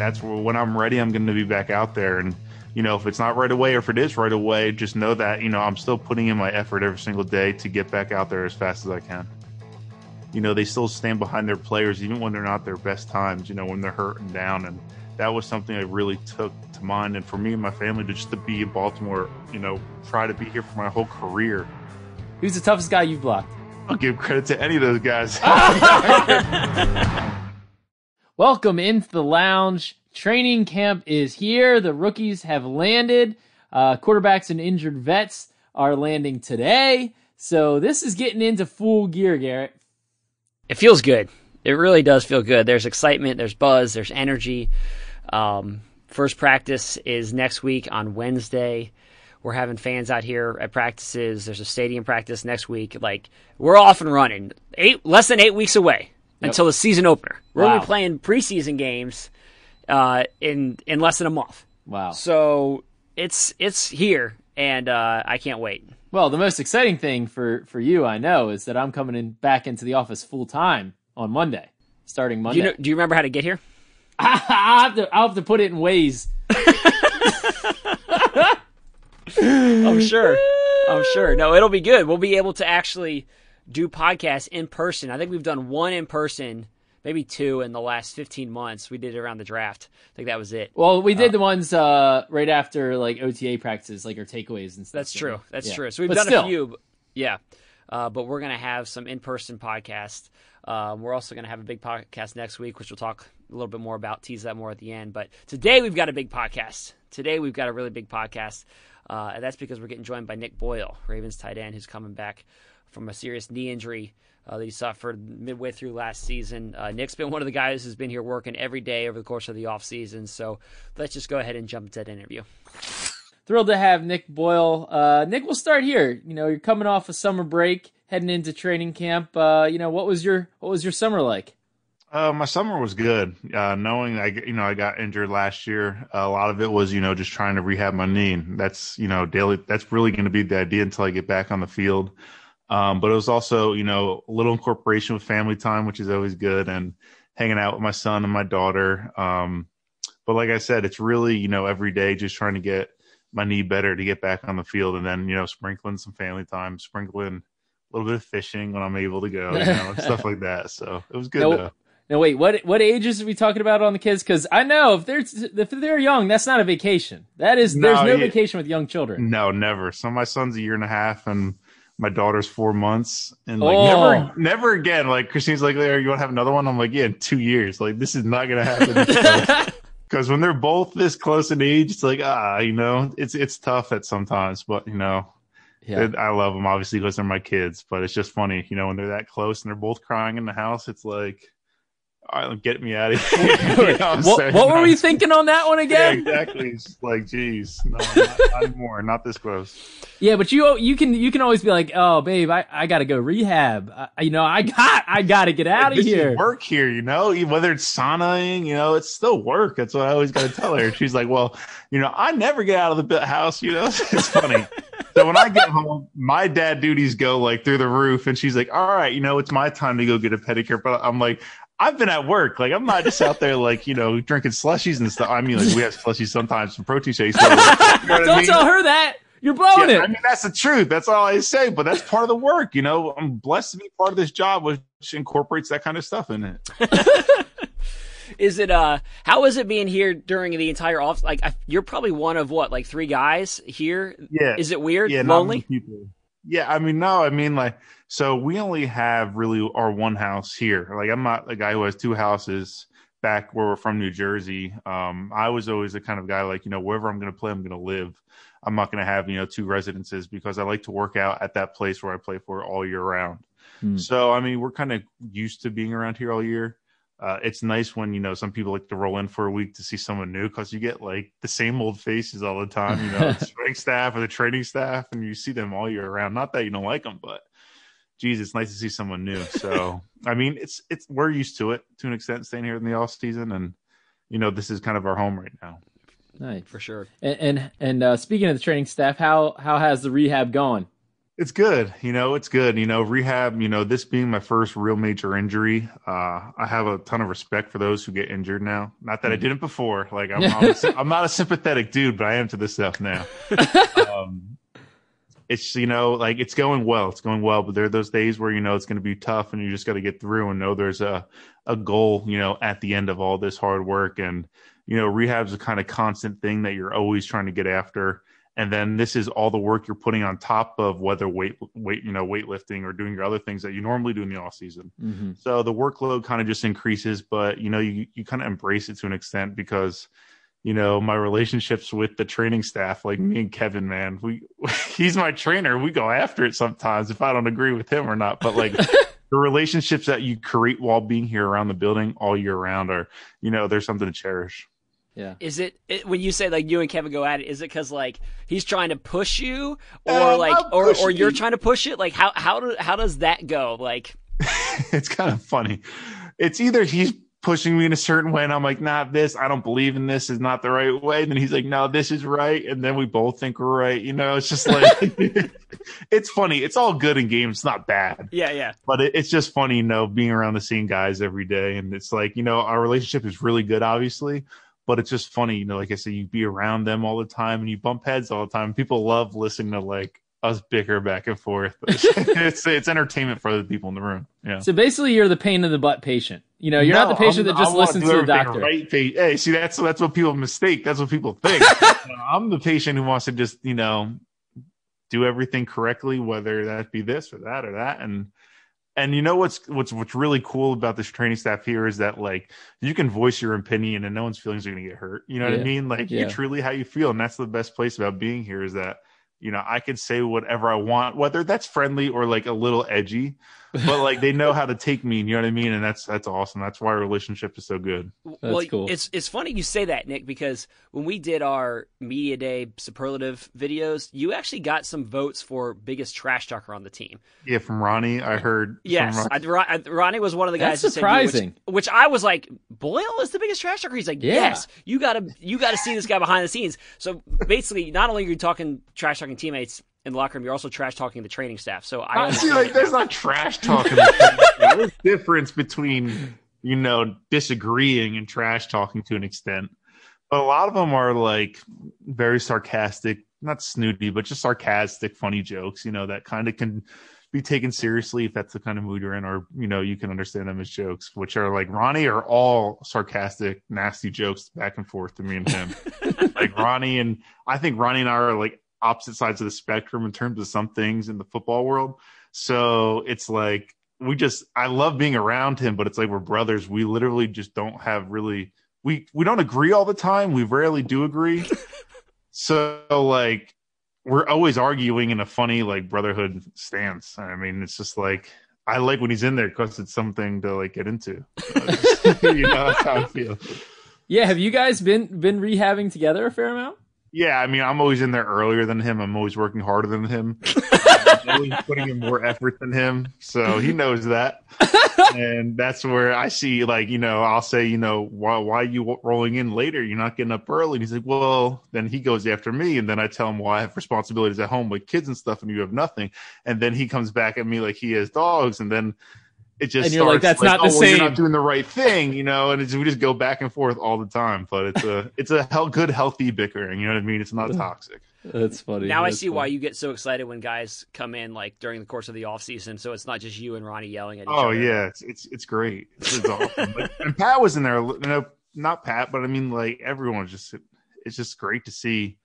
that's when I'm ready. I'm going to be back out there, and you know, if it's not right away or if it is right away, just know that you know I'm still putting in my effort every single day to get back out there as fast as I can. You know, they still stand behind their players even when they're not their best times. You know, when they're hurt and down, and that was something I really took to mind. And for me and my family to just to be in Baltimore, you know, try to be here for my whole career. Who's the toughest guy you've blocked? I'll give credit to any of those guys. Welcome into the lounge. Training camp is here. The rookies have landed. Uh, quarterbacks and injured vets are landing today. So this is getting into full gear, Garrett. It feels good. It really does feel good. There's excitement, there's buzz, there's energy. Um, first practice is next week on Wednesday. We're having fans out here at practices. There's a stadium practice next week. Like we're off and running. Eight less than eight weeks away yep. until the season opener. We're wow. gonna be playing preseason games uh, in in less than a month. Wow! So it's it's here, and uh, I can't wait. Well, the most exciting thing for for you, I know, is that I'm coming in back into the office full time on Monday, starting Monday. Do you, know, do you remember how to get here? I'll have to I'll have to put it in Waze. I'm sure. I'm sure. No, it'll be good. We'll be able to actually do podcasts in person. I think we've done one in person, maybe two in the last 15 months. We did it around the draft. I think that was it. Well, we did uh, the ones uh, right after like OTA practices, like our takeaways and stuff. That's true. That's yeah. true. So we've but done still. a few. Yeah. Uh, but we're going to have some in person podcasts. Um, we're also going to have a big podcast next week, which we'll talk a little bit more about, tease that more at the end. But today we've got a big podcast. Today we've got a really big podcast. Uh, and that's because we're getting joined by Nick Boyle, Ravens tight end, who's coming back from a serious knee injury uh, that he suffered midway through last season. Uh, Nick's been one of the guys who's been here working every day over the course of the offseason. So let's just go ahead and jump into that interview. Thrilled to have Nick Boyle. Uh, Nick, we'll start here. You know, you're coming off a summer break, heading into training camp. Uh, you know, what was your what was your summer like? Uh, my summer was good. Uh, knowing I, you know, I got injured last year. A lot of it was, you know, just trying to rehab my knee. That's, you know, daily. That's really going to be the idea until I get back on the field. Um, but it was also, you know, a little incorporation with family time, which is always good, and hanging out with my son and my daughter. Um, but like I said, it's really, you know, every day just trying to get my knee better to get back on the field, and then, you know, sprinkling some family time, sprinkling a little bit of fishing when I'm able to go, you know, stuff like that. So it was good. Nope. Now wait, what what ages are we talking about on the kids? Because I know if they're if they're young, that's not a vacation. That is no, there's no yeah, vacation with young children. No, never. So my son's a year and a half, and my daughter's four months, and like oh. never never again. Like Christine's like, are you want to have another one?" I'm like, "Yeah, in two years. Like this is not gonna happen." Because when they're both this close in age, it's like ah, you know, it's it's tough at sometimes, but you know, yeah. I love them obviously because they're my kids, but it's just funny, you know, when they're that close and they're both crying in the house, it's like get me out of here. you know what, what were we thinking on that one again? Yeah, exactly. It's like, geez, no, not, not anymore. Not this close. Yeah, but you you can you can always be like, oh, babe, I, I got to go rehab. I, you know, I got I got to get out of here. work here, you know, whether it's saunaing, you know, it's still work. That's what I always got to tell her. She's like, well, you know, I never get out of the house. You know, it's funny. so when I get home, my dad duties go like through the roof, and she's like, "All right, you know, it's my time to go get a pedicure." But I'm like, I've been at work. Like I'm not just out there like you know drinking slushies and stuff. I mean, like we have slushies sometimes, some protein shakes. So, you know Don't I mean? tell her that. You're blowing yeah, it. I mean, that's the truth. That's all I say. But that's part of the work. You know, I'm blessed to be part of this job, which incorporates that kind of stuff in it. is it uh? How is it being here during the entire off? Like, you're probably one of what, like three guys here. Yeah. Is it weird? Yeah. Lonely. Yeah. I mean, no. I mean, like so we only have really our one house here. Like I'm not a guy who has two houses back where we're from New Jersey. Um, I was always the kind of guy like, you know, wherever I'm going to play, I'm going to live. I'm not going to have, you know, two residences because I like to work out at that place where I play for all year round. Hmm. So, I mean, we're kind of used to being around here all year. Uh, it's nice when, you know, some people like to roll in for a week to see someone new because you get like the same old faces all the time, you know, the strength staff or the training staff, and you see them all year round. Not that you don't like them, but geez, it's nice to see someone new. So, I mean, it's it's we're used to it to an extent, staying here in the off season, and you know, this is kind of our home right now. Nice for sure. And and, and uh, speaking of the training staff, how how has the rehab gone? It's good. You know, it's good. You know, rehab, you know, this being my first real major injury, uh, I have a ton of respect for those who get injured now. Not that I mm. didn't before. Like, I'm, I'm, a, I'm not a sympathetic dude, but I am to this stuff now. Um, it's, you know, like it's going well. It's going well, but there are those days where, you know, it's going to be tough and you just got to get through and know there's a, a goal, you know, at the end of all this hard work. And, you know, rehab's a kind of constant thing that you're always trying to get after and then this is all the work you're putting on top of whether weight weight you know weightlifting or doing your other things that you normally do in the off season mm-hmm. so the workload kind of just increases but you know you, you kind of embrace it to an extent because you know my relationships with the training staff like me and kevin man we he's my trainer we go after it sometimes if i don't agree with him or not but like the relationships that you create while being here around the building all year round are you know there's something to cherish yeah. Is it, it, when you say like you and Kevin go at it? Is it because like he's trying to push you, or uh, like, or or you're trying to push it? Like how how do, how does that go? Like, it's kind of funny. It's either he's pushing me in a certain way, and I'm like, not this. I don't believe in this. Is not the right way. And then he's like, no, this is right. And then we both think we're right. You know, it's just like it's funny. It's all good in games. It's not bad. Yeah, yeah. But it, it's just funny, you know, being around the same guys every day, and it's like you know, our relationship is really good, obviously but it's just funny, you know, like I said, you be around them all the time and you bump heads all the time. People love listening to like us bicker back and forth. it's it's entertainment for other people in the room. Yeah. So basically, you're the pain in the butt patient. You know, you're no, not the patient I'm, that just listens to the doctor. Right, hey, see, that's that's what people mistake. That's what people think. I'm the patient who wants to just you know do everything correctly, whether that be this or that or that, and and you know what's what's what's really cool about this training staff here is that like you can voice your opinion and no one's feelings are going to get hurt. You know yeah. what I mean? Like yeah. you truly how you feel, and that's the best place about being here is that you know i can say whatever i want whether that's friendly or like a little edgy but like they know how to take me you know what i mean? And that's that's awesome. That's why our relationship is so good. That's well cool. it's it's funny you say that nick because when we did our media day superlative videos you actually got some votes for biggest trash talker on the team. Yeah from ronnie i heard yes ronnie. ronnie was one of the guys that's surprising. which, which, i was like boyle is the biggest trash talker? He's like yeah. yes you gotta you gotta see this guy behind the scenes. So basically not only are you talking trash talking talking teammates in the locker room, you're also trash talking the training staff. So I, uh, I see like there's not trash talking. there's difference between you know disagreeing and trash talking to an extent, but a lot of them are like very sarcastic, not snooty, but just sarcastic, funny jokes. You know that kind of can be taken seriously if that's the kind of mood you're in, or you know you can understand them as jokes, which are like Ronnie are all sarcastic, nasty jokes back and forth to me and him. like Ronnie and I think Ronnie and I are like opposite sides of the spectrum in terms of some things in the football world. So it's like we just I love being around him, but it's like we're brothers. We literally just don't have really we we don't agree all the time. We rarely do agree. so like we're always arguing in a funny like brotherhood stance. I mean, it's just like I like when he's in there because it's something to like get into. you know, that's how I feel. Yeah, have you guys been been rehabbing together a fair amount? Yeah, I mean, I'm always in there earlier than him. I'm always working harder than him. I'm always putting in more effort than him, so he mm-hmm. knows that. and that's where I see, like, you know, I'll say, you know, why why are you rolling in later? You're not getting up early. And he's like, well, then he goes after me, and then I tell him, well, I have responsibilities at home with kids and stuff, and you have nothing. And then he comes back at me like he has dogs, and then it just and you're starts like that's like, not the oh, same. You're not doing the right thing, you know. And we just go back and forth all the time. But it's a it's a hell good healthy bickering. You know what I mean? It's not toxic. That's funny. Now that's I see funny. why you get so excited when guys come in like during the course of the off season. So it's not just you and Ronnie yelling at each oh, other. Oh yeah, it's it's, it's great. It's, awesome. But, and Pat was in there. You know, not Pat, but I mean like everyone. Just it's just great to see.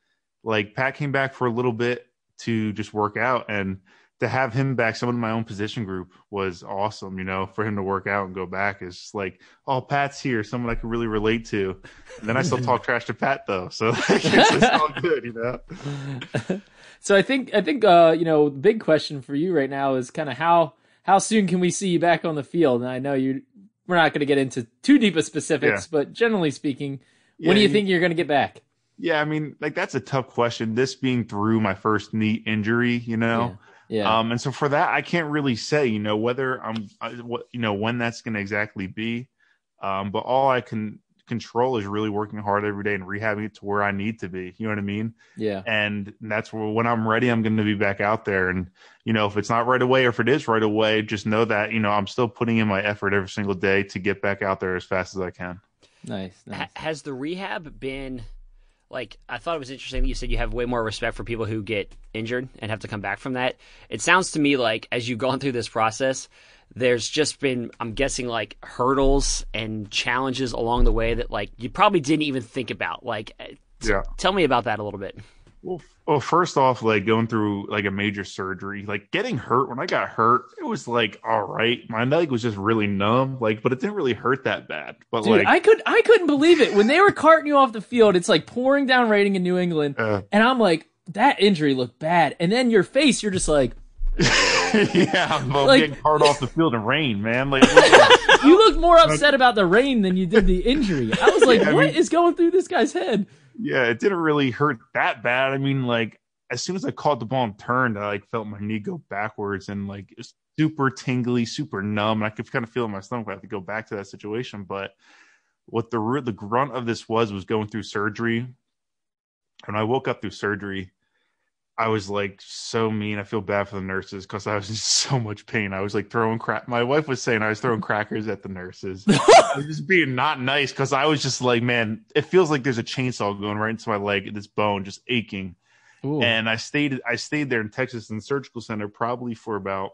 Like Pat came back for a little bit to just work out and to have him back, someone in my own position group was awesome. You know, for him to work out and go back is just like, oh, Pat's here, someone I can really relate to. And then I still talk trash to Pat though, so it's, all good, you know. so I think I think uh, you know, the big question for you right now is kind of how how soon can we see you back on the field? And I know you we're not going to get into too deep of specifics, yeah. but generally speaking, yeah, when do you, you think you're going to get back? Yeah, I mean, like that's a tough question. This being through my first knee injury, you know. Yeah yeah. Um, and so for that, I can't really say, you know, whether I'm, I, what, you know, when that's going to exactly be. Um, but all I can control is really working hard every day and rehabbing it to where I need to be. You know what I mean? Yeah. And that's where when I'm ready, I'm going to be back out there. And you know, if it's not right away or if it is right away, just know that you know I'm still putting in my effort every single day to get back out there as fast as I can. Nice. nice. has the rehab been? Like I thought it was interesting that you said you have way more respect for people who get injured and have to come back from that. It sounds to me like as you've gone through this process, there's just been I'm guessing like hurdles and challenges along the way that like you probably didn't even think about. Like eh, yeah. tell me about that a little bit. Well, well, first off, like going through like a major surgery, like getting hurt. When I got hurt, it was like all right. My leg was just really numb, like, but it didn't really hurt that bad. But Dude, like, I could, I couldn't believe it when they were carting you off the field. It's like pouring down raining in New England, uh, and I'm like, that injury looked bad. And then your face, you're just like, yeah, like, getting hard off the field in rain, man. Like, you looked more upset about the rain than you did the injury. I was like, yeah, what I mean, is going through this guy's head? Yeah, it didn't really hurt that bad. I mean, like as soon as I caught the ball and turned, I like felt my knee go backwards and like super tingly, super numb. I could kind of feel in my stomach. I have to go back to that situation. But what the the grunt of this was was going through surgery. When I woke up through surgery, I was like so mean. I feel bad for the nurses because I was in so much pain. I was like throwing crap. My wife was saying I was throwing crackers at the nurses. I was just being not nice because I was just like, man, it feels like there's a chainsaw going right into my leg, this bone just aching. Ooh. And I stayed I stayed there in Texas in the surgical center probably for about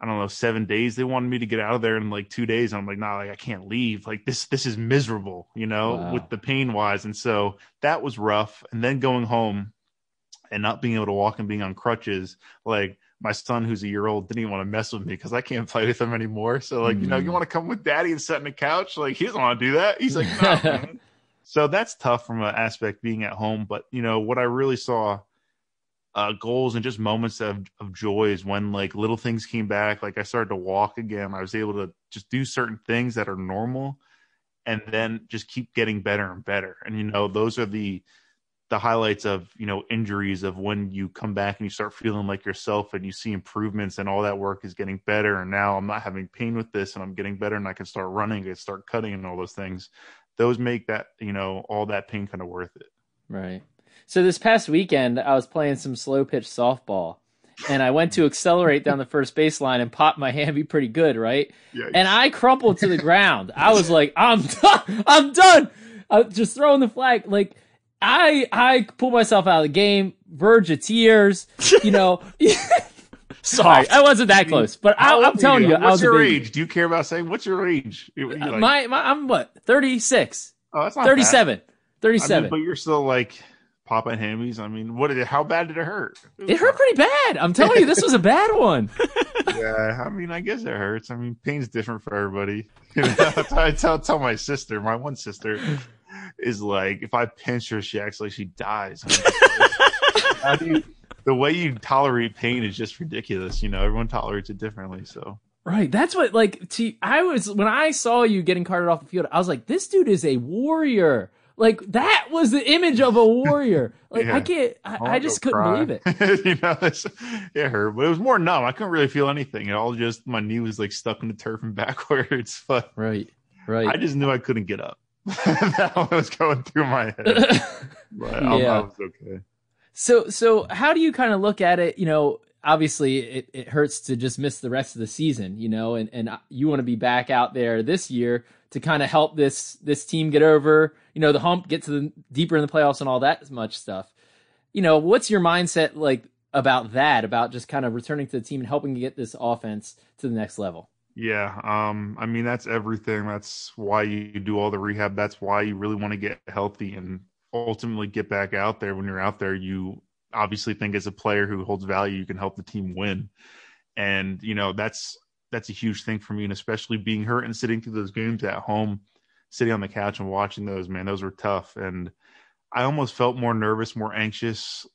I don't know, seven days. They wanted me to get out of there in like two days. And I'm like, nah, like I can't leave. Like this, this is miserable, you know, wow. with the pain wise. And so that was rough. And then going home and not being able to walk and being on crutches, like my son who's a year old didn't even want to mess with me because I can't play with him anymore. So like, mm. you know, you mm. want to come with daddy and sit on the couch? Like he doesn't want to do that. He's like, no, So that's tough from an aspect being at home. But you know what I really saw uh, goals and just moments of, of joy is when like little things came back. Like I started to walk again. I was able to just do certain things that are normal, and then just keep getting better and better. And you know those are the the highlights of you know injuries of when you come back and you start feeling like yourself and you see improvements and all that work is getting better and now i'm not having pain with this and i'm getting better and i can start running and start cutting and all those things those make that you know all that pain kind of worth it. Right. So this past weekend, I was playing some slow pitch softball, and I went to accelerate down the first baseline and popped my hammy pretty good, right? Yikes. And I crumpled to the ground. I was like, I'm done. I'm done. I'm just throwing the flag. Like I I pulled myself out of the game, verge of tears. You know. Soft. I wasn't that close, but I, am telling you, you, I was your age? Do you care about saying what's your age? Uh, like, my, my, I'm what 36. Oh, that's not 37. Bad. 37. I mean, but you're still like popping hammies. I mean, what did it? How bad did it hurt? It, it hurt pretty bad. I'm telling you, this was a bad one. yeah, I mean, I guess it hurts. I mean, pain's different for everybody. You know, I tell tell my sister, my one sister, is like, if I pinch her, she acts like she dies. do you? the way you tolerate pain is just ridiculous. You know, everyone tolerates it differently. So right, that's what like. To, I was when I saw you getting carted off the field, I was like, this dude is a warrior. Like that was the image of a warrior. Like yeah. I can't, I, I just couldn't cry. believe it. you know, it hurt, but it was more numb. I couldn't really feel anything. It all just my knee was like stuck in the turf and backwards. But right, right. I just knew I couldn't get up. that was going through my head. but yeah. I was okay. So so how do you kind of look at it? You know, obviously it, it hurts to just miss the rest of the season, you know, and, and you want to be back out there this year to kind of help this this team get over, you know, the hump, get to the deeper in the playoffs and all that much stuff. You know, what's your mindset like about that, about just kind of returning to the team and helping get this offense to the next level? Yeah, um, I mean that's everything. That's why you do all the rehab. That's why you really want to get healthy and ultimately get back out there. When you're out there you obviously think as a player who holds value you can help the team win. And you know that's that's a huge thing for me and especially being hurt and sitting through those games at home sitting on the couch and watching those man those were tough. And i almost felt more nervous more anxious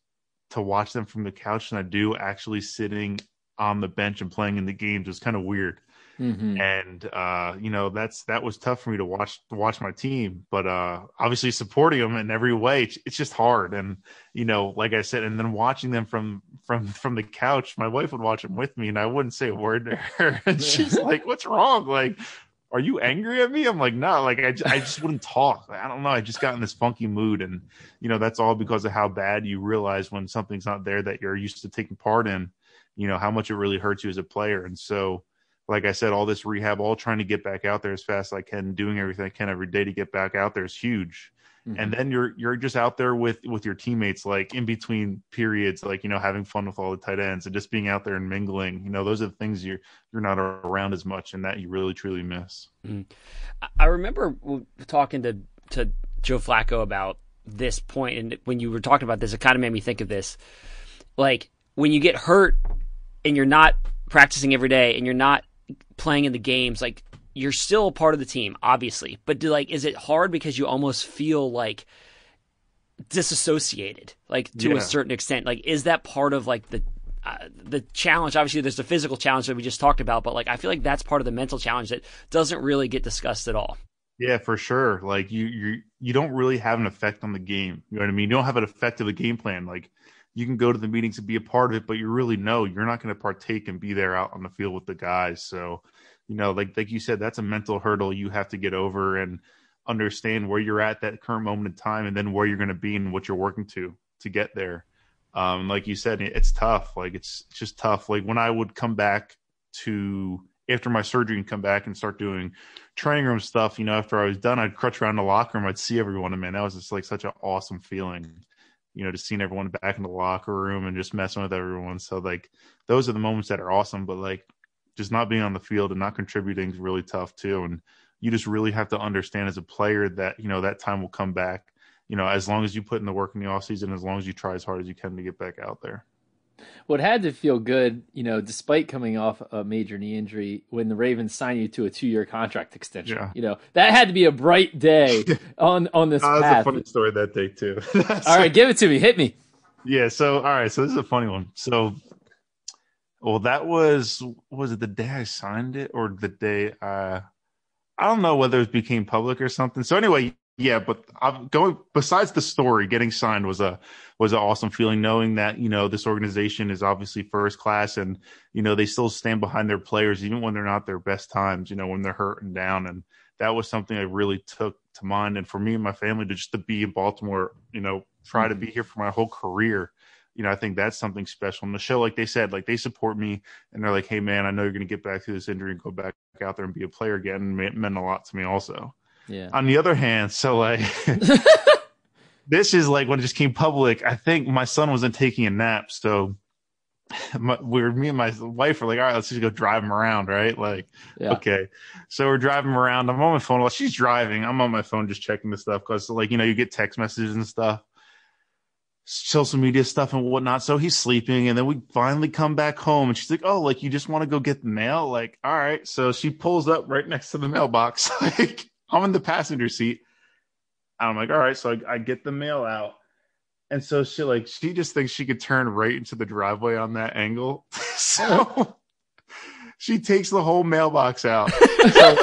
to watch them from the couch than i do actually sitting on the bench and playing in the games. It was kind of weird Mm-hmm. And uh, you know, that's that was tough for me to watch to watch my team, but uh obviously supporting them in every way, it's, it's just hard. And you know, like I said, and then watching them from from from the couch, my wife would watch them with me, and I wouldn't say a word to her. And she's like, "What's wrong?" Like, are you angry at me? I'm like, no, like I, I just wouldn't talk. I don't know. I just got in this funky mood. And, you know, that's all because of how bad you realize when something's not there that you're used to taking part in, you know, how much it really hurts you as a player. And so, like I said, all this rehab, all trying to get back out there as fast as I can, doing everything I can every day to get back out there is huge. Mm-hmm. And then you're you're just out there with with your teammates, like in between periods, like you know, having fun with all the tight ends and just being out there and mingling. You know, those are the things you're you're not around as much, and that you really truly miss. Mm-hmm. I remember talking to to Joe Flacco about this point, and when you were talking about this, it kind of made me think of this. Like when you get hurt and you're not practicing every day, and you're not playing in the games, like you're still part of the team, obviously, but do like is it hard because you almost feel like disassociated, like to yeah. a certain extent? Like, is that part of like the uh, the challenge? Obviously, there's the physical challenge that we just talked about, but like I feel like that's part of the mental challenge that doesn't really get discussed at all. Yeah, for sure. Like you, you, you don't really have an effect on the game. You know what I mean? You don't have an effect of the game plan. Like you can go to the meetings and be a part of it, but you really know you're not going to partake and be there out on the field with the guys. So you know, like like you said, that's a mental hurdle you have to get over and understand where you're at that current moment in time, and then where you're going to be and what you're working to to get there. Um, like you said, it's tough. Like it's just tough. Like when I would come back to after my surgery and come back and start doing training room stuff, you know, after I was done, I'd crutch around the locker room. I'd see everyone. And man, that was just like such an awesome feeling, you know, just seeing everyone back in the locker room and just messing with everyone. So like those are the moments that are awesome. But like just not being on the field and not contributing is really tough too. And you just really have to understand as a player that, you know, that time will come back, you know, as long as you put in the work in the off season, as long as you try as hard as you can to get back out there. What had to feel good, you know, despite coming off a major knee injury, when the Ravens signed you to a two-year contract extension. Yeah. You know, that had to be a bright day on on this. uh, that's a funny story that day too. all right, give it to me. Hit me. Yeah. So, all right. So this is a funny one. So well, that was was it the day I signed it or the day I. I don't know whether it became public or something. So anyway, yeah, but I'm going besides the story, getting signed was a was an awesome feeling knowing that, you know, this organization is obviously first class and, you know, they still stand behind their players even when they're not their best times, you know, when they're hurt and down. And that was something I really took to mind. And for me and my family to just to be in Baltimore, you know, try to be here for my whole career you know, I think that's something special. And the show, like they said, like they support me and they're like, hey, man, I know you're going to get back through this injury and go back out there and be a player again. It meant a lot to me also. Yeah. On the other hand, so like, this is like when it just came public. I think my son wasn't taking a nap. So my, we were, me and my wife were like, all right, let's just go drive him around, right? Like, yeah. okay. So we're driving around. I'm on my phone while she's driving. I'm on my phone just checking the stuff because, like, you know, you get text messages and stuff social media stuff and whatnot. So he's sleeping, and then we finally come back home, and she's like, "Oh, like you just want to go get the mail?" Like, all right. So she pulls up right next to the mailbox. like I'm in the passenger seat. I'm like, all right. So I, I get the mail out, and so she like she just thinks she could turn right into the driveway on that angle. so she takes the whole mailbox out. so,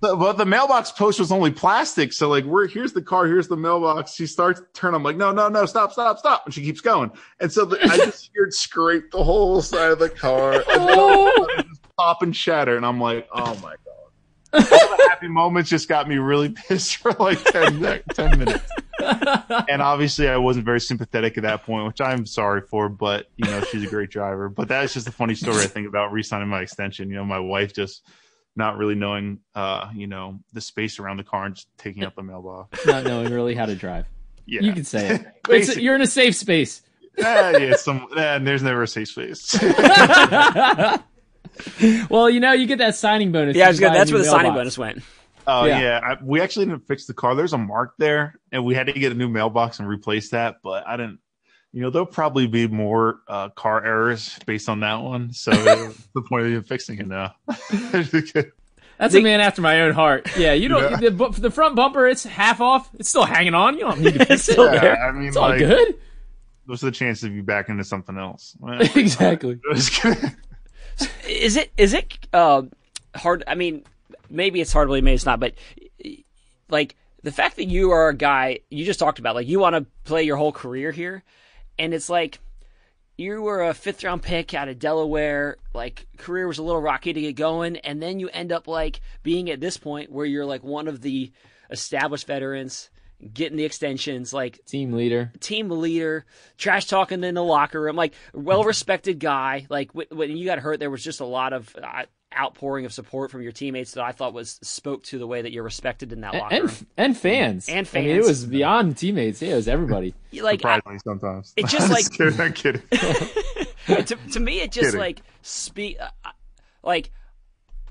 but the mailbox post was only plastic. So like, we're here's the car, here's the mailbox. She starts to turn. I'm like, no, no, no, stop, stop, stop. And she keeps going. And so the, I just heard scrape the whole side of the car and just pop and shatter. And I'm like, oh my god. All the happy moments just got me really pissed for like 10, 10 minutes. and obviously I wasn't very sympathetic at that point, which I'm sorry for, but you know, she's a great driver. But that's just a funny story I think about re-signing my extension. You know, my wife just not really knowing, uh, you know, the space around the car and just taking up the mailbox. Not knowing really how to drive. Yeah, you can say it. you're in a safe space. uh, yeah, some, uh, there's never a safe space. well, you know, you get that signing bonus. Yeah, that's where the signing bonus went. Oh yeah, yeah. I, we actually didn't fix the car. There's a mark there, and we had to get a new mailbox and replace that. But I didn't you know, there'll probably be more uh, car errors based on that one. So the point of even fixing it now. That's a man after my own heart. Yeah, you don't. Yeah. The, the, front bumper, it's half off. It's still hanging on. You don't need to fix it. Yeah, there. I mean, it's all like, good. What's the chance of you back into something else? exactly. Is it is it uh, hard? I mean, maybe it's hard. Maybe it's not. But like the fact that you are a guy you just talked about, like you want to play your whole career here and it's like you were a fifth round pick out of Delaware. Like career was a little rocky to get going, and then you end up like being at this point where you're like one of the established veterans, getting the extensions, like team leader, team leader, trash talking in the locker room, like well respected guy. Like when you got hurt, there was just a lot of. Uh, outpouring of support from your teammates that I thought was spoke to the way that you're respected in that locker and, room. And fans. And fans. I mean, it was beyond teammates. Yeah, it was everybody. like Surprisingly, I, sometimes. It just like kidding, I'm kidding. to, to me, it just Kidding. like speak uh, like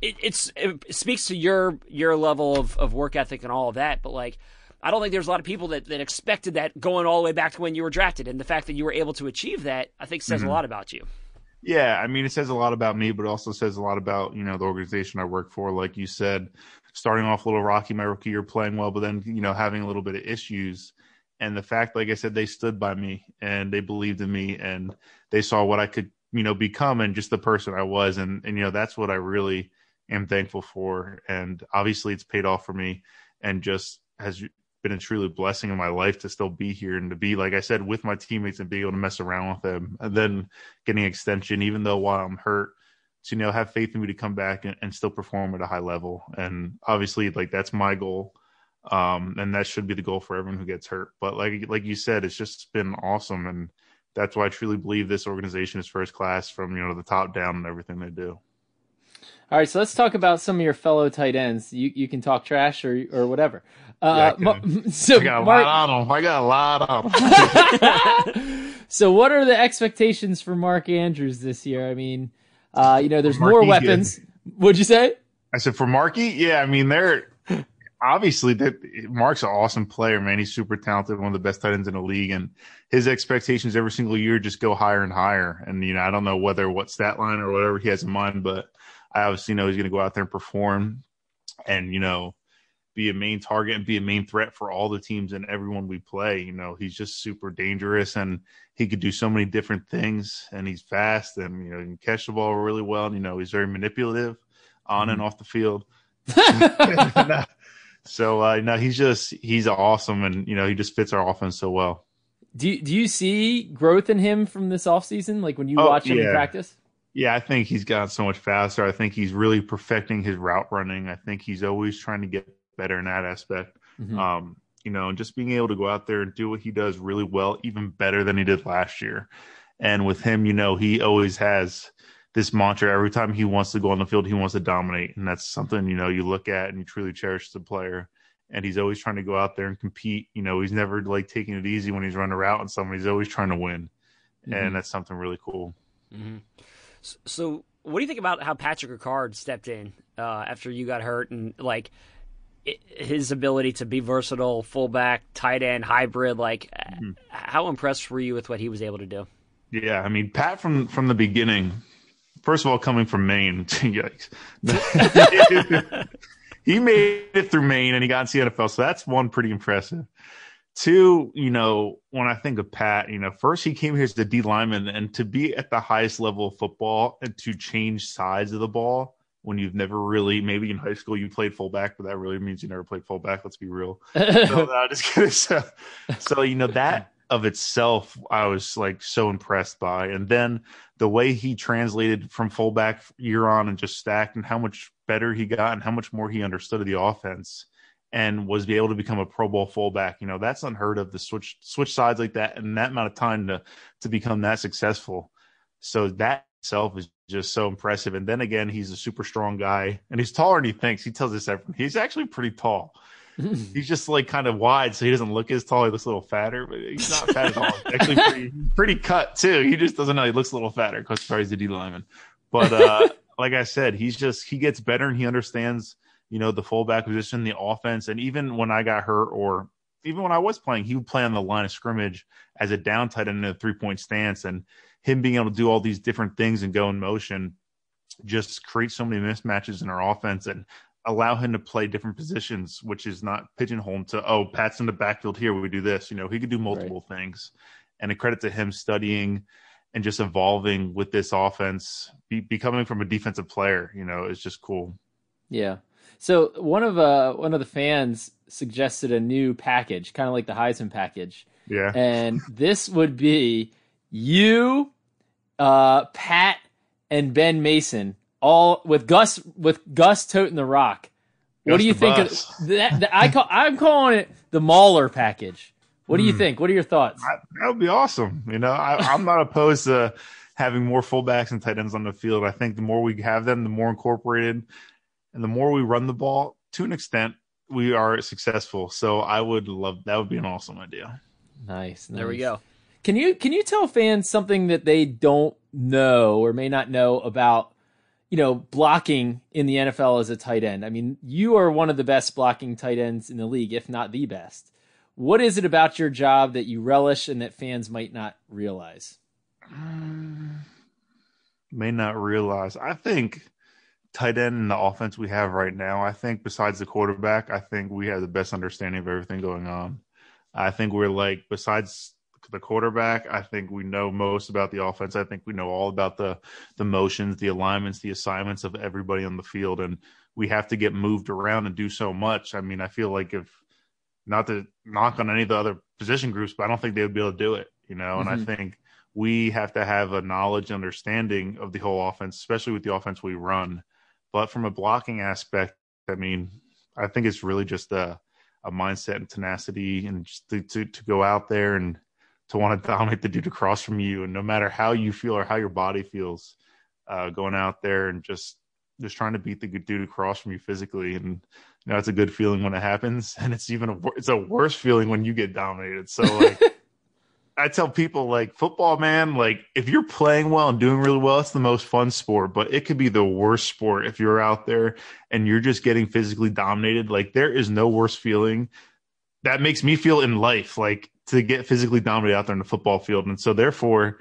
it, it's it speaks to your your level of, of work ethic and all of that. But like, I don't think there's a lot of people that, that expected that going all the way back to when you were drafted, and the fact that you were able to achieve that, I think, says Mhm. a lot about you. Yeah, I mean, it says a lot about me, but it also says a lot about you know the organization I work for. Like you said, starting off a little rocky my rookie year, playing well, but then you know having a little bit of issues, and the fact, like I said, they stood by me and they believed in me and they saw what I could you know become and just the person I was, and and you know that's what I really am thankful for, and obviously it's paid off for me, and just has been a truly blessing in my life to still be here and to be like I said with my teammates and be able to mess around with them and then getting extension even though while I'm hurt to you know have faith in me to come back and, and still perform at a high level. And obviously like that's my goal. Um and that should be the goal for everyone who gets hurt. But like like you said it's just been awesome. And that's why I truly believe this organization is first class from you know the top down and everything they do All right, so let's talk about some of your fellow tight ends. You you can talk trash or or whatever. Yeah, I Uh. So I got a Mark, lot on them I got a lot on them so what are the expectations for Mark Andrews this year? I mean, uh, you know, there's more weapons. What'd you say? I said for Marky, yeah, I mean they're obviously that Mark's an awesome player, man. He's super talented, one of the best tight ends in the league, and his expectations every single year just go higher and higher. And you know, I don't know whether what stat line or whatever he has in mind, but I obviously know he's going to go out there and perform, and you know, be a main target and be a main threat for all the teams and everyone we play. You know, he's just super dangerous and he could do so many different things and he's fast and you know he can catch the ball really well and you know he's very manipulative on and off the field. so uh no, he's just he's awesome and you know he just fits our offense so well. Do you, do you see growth in him from this offseason? Like when you Oh, watch him in yeah. practice? Yeah, I think he's gotten so much faster. I think he's really perfecting his route running. I think he's always trying to get better in that aspect. Mhm. Um, you know, and just being able to go out there and do what he does really well, even better than he did last year. And with him, you know, he always has this mantra every time he wants to go on the field, he wants to dominate. And that's something, you know, you look at and you truly cherish the player. And he's always trying to go out there and compete. You know, he's never like taking it easy when he's running a route and somebody's always trying to win. Mhm. And that's something really cool. Mm-hmm. So, what do you think about how Patrick Ricard stepped in uh, after you got hurt and like i his ability to be versatile, fullback, tight end, hybrid? Like, Mm-hmm. how impressed were you with what he was able to do? Yeah, I mean, Pat from from the beginning. First of all, coming from Maine, yikes. he made it through Maine and he got into the NFL, so that's one pretty impressive. Two, you know, when I think of Pat, you know, first he came here as the D lineman, and to be at the highest level of football and to change sides of the ball when you've never really, maybe in high school you played fullback, but that really means you never played fullback. Let's be real no, no, just kidding. So, so you know that of itself, I was like so impressed by, and then the way he translated from fullback year on and just stacked, and how much better he got, and how much more he understood of the offense, and was able to become a Pro Bowl fullback. You know that's unheard of. The switch switch sides like that in that amount of time to to become that successful. So that itself is just so impressive. And then again, he's a super strong guy, and he's taller than he thinks. He tells us everything. He's actually pretty tall he's just like kind of wide, so he doesn't look as tall. He looks a little fatter, but he's not fat at all. Actually, pretty, pretty cut too. He just doesn't know. He looks a little fatter because he's a D lineman. But uh, like I said, he's just he gets better and he understands you know the fullback position, the offense, and even when I got hurt or even when I was playing, he would play on the line of scrimmage as a down tight end in a three point stance, and him being able to do all these different things and go in motion just creates so many mismatches in our offense and allow him to play different positions, which is not pigeonholed to, oh, Pat's in the backfield here, we do this. You know, he could do multiple things. And a credit to him studying and just evolving with this offense, be, becoming from a defensive player, you know, is just cool. Yeah. So one of uh one of the fans suggested a new package, kind of like the Heisman package. Yeah. And this would be you uh, Pat and Ben Mason, all with Gus with Gus toting the rock. What do you think bus. of that, that? I call I'm calling it the Mauler package. What do you mm. think? What are your thoughts? I, that would be awesome. You know, I, am not opposed to having more fullbacks and tight ends on the field. I think the more we have them, the more incorporated, and the more we run the ball to an extent, we are successful. So I would love that. Would be an awesome idea. Nice. nice. There we go. Can you can you tell fans something that they don't know or may not know about you know blocking in the NFL as a tight end? I mean, you are one of the best blocking tight ends in the league, if not the best. What is it about your job that you relish and that fans might not realize? May not realize. I think tight end in the offense we have right now, I think besides the quarterback, I think we have the best understanding of everything going on. I think we're like besides the quarterback, I think we know most about the offense. I think we know all about the the motions, the alignments, the assignments of everybody on the field, and we have to get moved around and do so much. I mean, I feel like if not to knock on any of the other position groups, but I don't think they would be able to do it. You know, mm-hmm. and I mm-hmm. think we have to have a knowledge understanding of the whole offense, especially with the offense we run. But from a blocking aspect, I mean, I think it's really just a, a mindset and tenacity and just to, to, to go out there and to want to dominate the dude across from you. And no matter how you feel or how your body feels, uh, going out there and just just trying to beat the dude across from you physically. And you know it's a good feeling when it happens. And it's even a it's a worse feeling when you get dominated. So like I tell people like football, man, like if you're playing well and doing really well, it's the most fun sport, but it could be the worst sport if you're out there and you're just getting physically dominated. Like there is no worse feeling that makes me feel in life, like to get physically dominated out there in the football field. And so therefore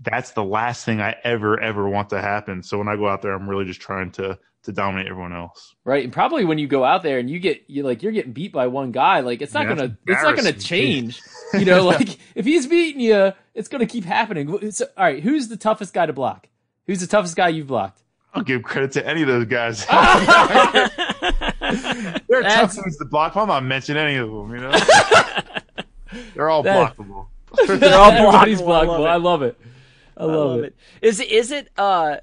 that's the last thing I ever, ever want to happen. So when I go out there, I'm really just trying to to dominate everyone else. Right. And probably when you go out there and you get you like you're getting beat by one guy, like it's not yeah, gonna it's not gonna change. you know, like if he's beating you, it's gonna keep happening. So, all right, who's the toughest guy to block? Who's the toughest guy you've blocked? I'll give credit to any of those guys. They're tough ones to block. I'm not mentioning any of them, you know. They're all that, blockable. They're all blockable. blockable. I love it. I love, I love it. it. Is is it uh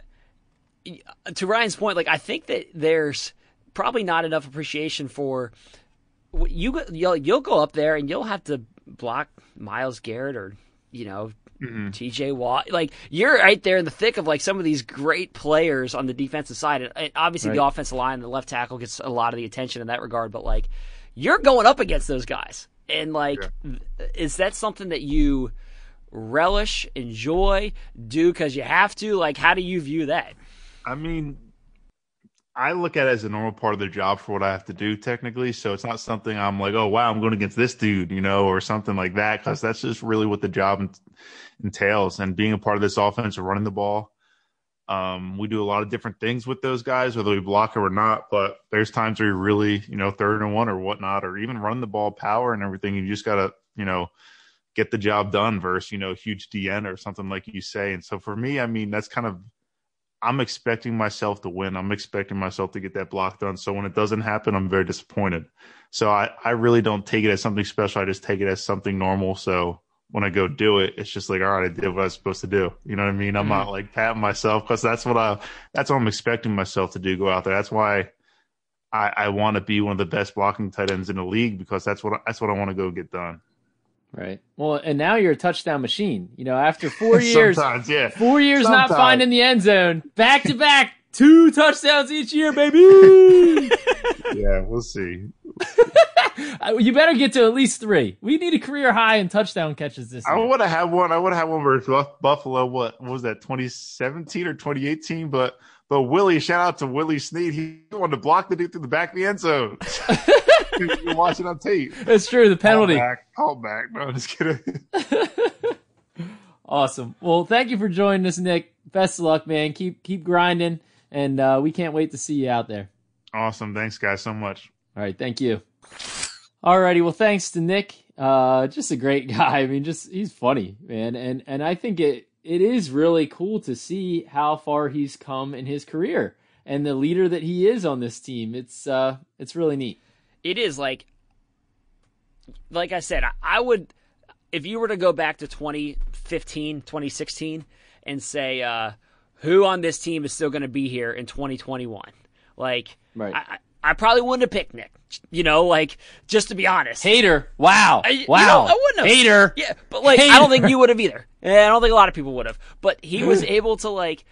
to Ryan's point, like I think that there's probably not enough appreciation for you. You'll, you'll go up there and you'll have to block Myles Garrett or you know mm-hmm. TJ Watt. Like you're right there in the thick of like some of these great players on the defensive side, and obviously right. the offensive line, the left tackle gets a lot of the attention in that regard. But like you're going up against those guys, and like yeah. is that something that you relish, enjoy, do because you have to? Like, how do you view that? I mean, I look at it as a normal part of the job for what I have to do technically. So it's not something I'm like, oh wow, I'm going against this dude, you know, or something like that, because that's just really what the job entails. And being a part of this offense or running the ball, um, we do a lot of different things with those guys, whether we block or not. But there's times where you really, you know, third and one or whatnot, or even running the ball, power and everything. You just gotta, you know, get the job done versus you know huge DN or something like you say. And so for me, I mean, that's kind of I'm expecting myself to win. I'm expecting myself to get that block done. So when it doesn't happen, I'm very disappointed. So I, I really don't take it as something special. I just take it as something normal. So when I go do it, it's just like, all right, I did what I was supposed to do. You know what I mean? I'm mm-hmm. not like patting myself because that's what I, that's what I'm expecting myself to do. Go out there. That's why I, I want to be one of the best blocking tight ends in the league because that's what, that's what I want to go get done. Right. Well, and now you're a touchdown machine. You know, after four years, yeah. four years Sometimes. not finding the end zone, back to back, two touchdowns each year, baby. yeah, we'll see. Uh, you better get to at least three. We need a career high in touchdown catches this year. I would have had one. I would have had one versus Buffalo. What, what was that? 2017 or 2018? But but Willie, shout out to Willie Snead. He wanted to block the dude through the back of the end zone. You watch it on tape. It's true. The penalty. Call back. Call back. No, just kidding. awesome. Well, thank you for joining us, Nick. Best of luck, man. Keep keep grinding, and uh, we can't wait to see you out there. Awesome. Thanks, guys, so much. All right. Thank you. All righty. Well, thanks to Nick. Uh, just a great guy. I mean, just he's funny, man, and and I think it it is really cool to see how far he's come in his career and the leader that he is on this team. It's uh, it's really neat it is like like I said, I would if you were to go back to 2015, 2016 and say uh, who on this team is still going to be here in 2021. Like, right. I, I probably wouldn't have picked Nick. You know, like just to be honest. Hater. Wow. I, wow. You know, I wouldn't have. Hater. Yeah, but like Hater. I don't think you would have either. I don't think a lot of people would have. But he was able to like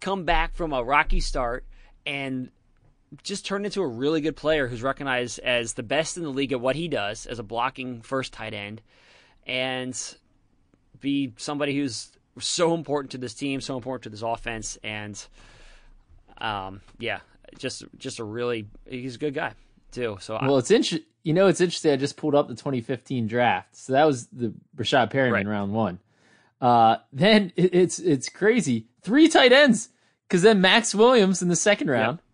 come back from a rocky start and just turned into a really good player who's recognized as the best in the league at what he does as a blocking first tight end and be somebody who's so important to this team, so important to this offense and um, yeah, just just a really he's a good guy too. So well, I, it's interesting. You know, it's interesting. I just pulled up the 2015 draft, so that was the Breshad Perriman right. round one. Uh, then it, it's it's crazy. Three tight ends because then Maxx Williams in the second round, yep.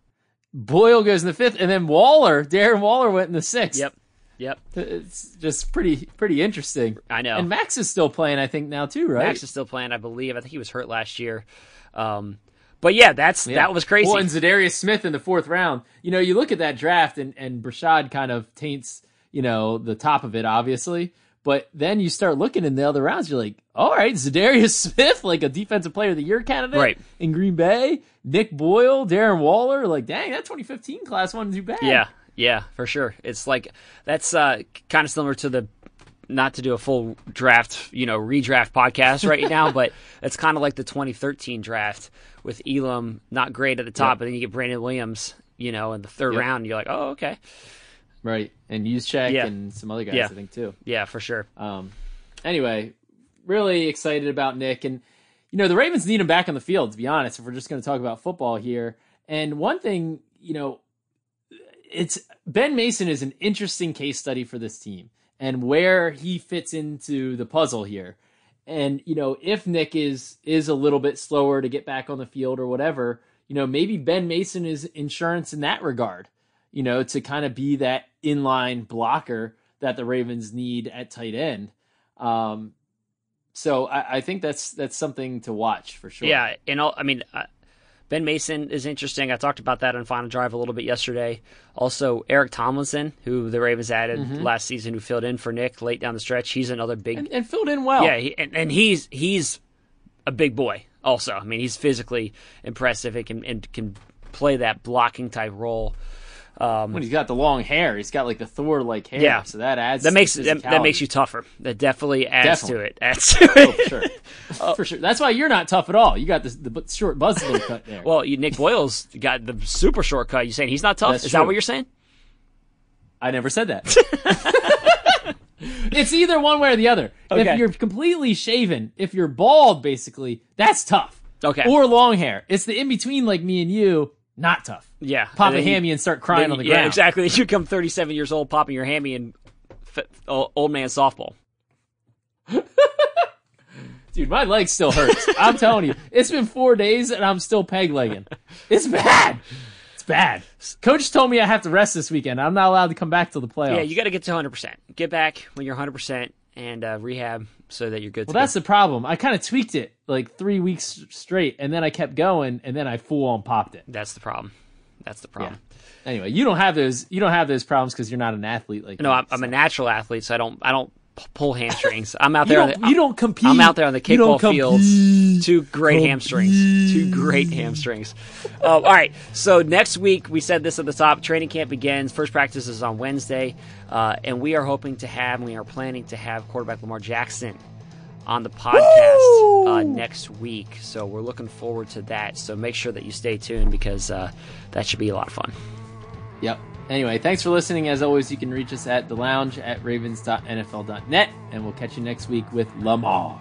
Boyle goes in the fifth, and then Waller, Darren Waller went in the sixth. Yep. Yep. It's just pretty pretty interesting. I know. And Maxx is still playing, I think, now too, right? Maxx is still playing, I believe. I think he was hurt last year. Um, but yeah, that's yeah. that was crazy. Well, and Za'Darius Smith in the fourth round. You know, you look at that draft, and and Breshad kind of taints you know the top of it, obviously. But then you start looking in the other rounds, you're like, all right, Za'Darius Smith, like a defensive player of the year candidate right. in Green Bay, Nick Boyle, Darren Waller, like, dang, that 2015 class wasn't too bad. Yeah, yeah, for sure. It's like that's uh, kind of similar to the not to do a full draft, you know, redraft podcast right now, but it's kind of like the 2013 draft with Elam not great at the top, yep. but then you get Brandon Williams, you know, in the third yep. round, and you're like, oh, okay. Right. And Juszczyk yeah. and some other guys, yeah. I think, too. Yeah, for sure. Um, anyway, really excited about Nick. And, you know, the Ravens need him back on the field, to be honest, if we're just going to talk about football here. And one thing, you know, it's Ben Mason is an interesting case study for this team and where he fits into the puzzle here. And you know, if Nick is is a little bit slower to get back on the field or whatever, you know, maybe Ben Mason is insurance in that regard. You know, to kind of be that inline blocker that the Ravens need at tight end. Um, so I, I, think that's that's something to watch for sure. Yeah, and all, I mean, Ben Mason is interesting. I talked about that on Final Drive a little bit yesterday. Also, Eric Tomlinson, who the Ravens added mm-hmm. last season, who filled in for Nick late down the stretch. He's another big and, and filled in well. Yeah, he, and, and, he's he's a big boy. Also, I mean, he's physically impressive. He can and can play that blocking type role. Um, when he's got the long hair, he's got like the Thor like hair. Yeah, so that adds that makes that, that, makes you tougher. That definitely adds definitely. to it. Adds to it. Oh, for sure. oh. for sure. That's why you're not tough at all. You got this, the short buzz cut there. well, you, Nick Boyle's got the super short cut. You saying he's not tough? That's Is true. that what you're saying? I never said that. it's either one way or the other. Okay. If you're completely shaven, if you're bald, basically, that's tough. Okay. Or long hair. It's the in between, like me and you not tough. Yeah. Pop a hammy you, and start crying on the ground. Yeah, exactly. You come 37 years old, popping your hammy and old man softball. Dude, my leg still hurts. I'm telling you, it's been four days and I'm still peg legging. It's bad. It's bad. Coach told me I have to rest this weekend. I'm not allowed to come back till the playoffs. Yeah, you got to get to 100. percent Get back when you're 100 percent and uh, rehab so that you're good. Well, that's go. the problem. I kind of tweaked it like three weeks straight, and then I kept going, and then I full on popped it. That's the problem. That's the problem. Yeah. Anyway, you don't have those. You don't have those problems because you're not an athlete like. No, I'm, so. I'm, a natural athlete, so I don't. I don't pull hamstrings. I'm out there. you, don't, the, you don't compete. I'm out there on the kickball fields. Two great compete. hamstrings. Two great hamstrings. Uh, all right. So next week, we said this at the top. Training camp begins. First practice is on Wednesday, uh, and we are hoping to have. We are planning to have quarterback Lamar Jackson on the podcast uh, next week. So we're looking forward to that. So make sure that you stay tuned because uh, that should be a lot of fun. Yep. Anyway, thanks for listening. As always, you can reach us at the lounge at ravens.nfl.net, and we'll catch you next week with Lamar.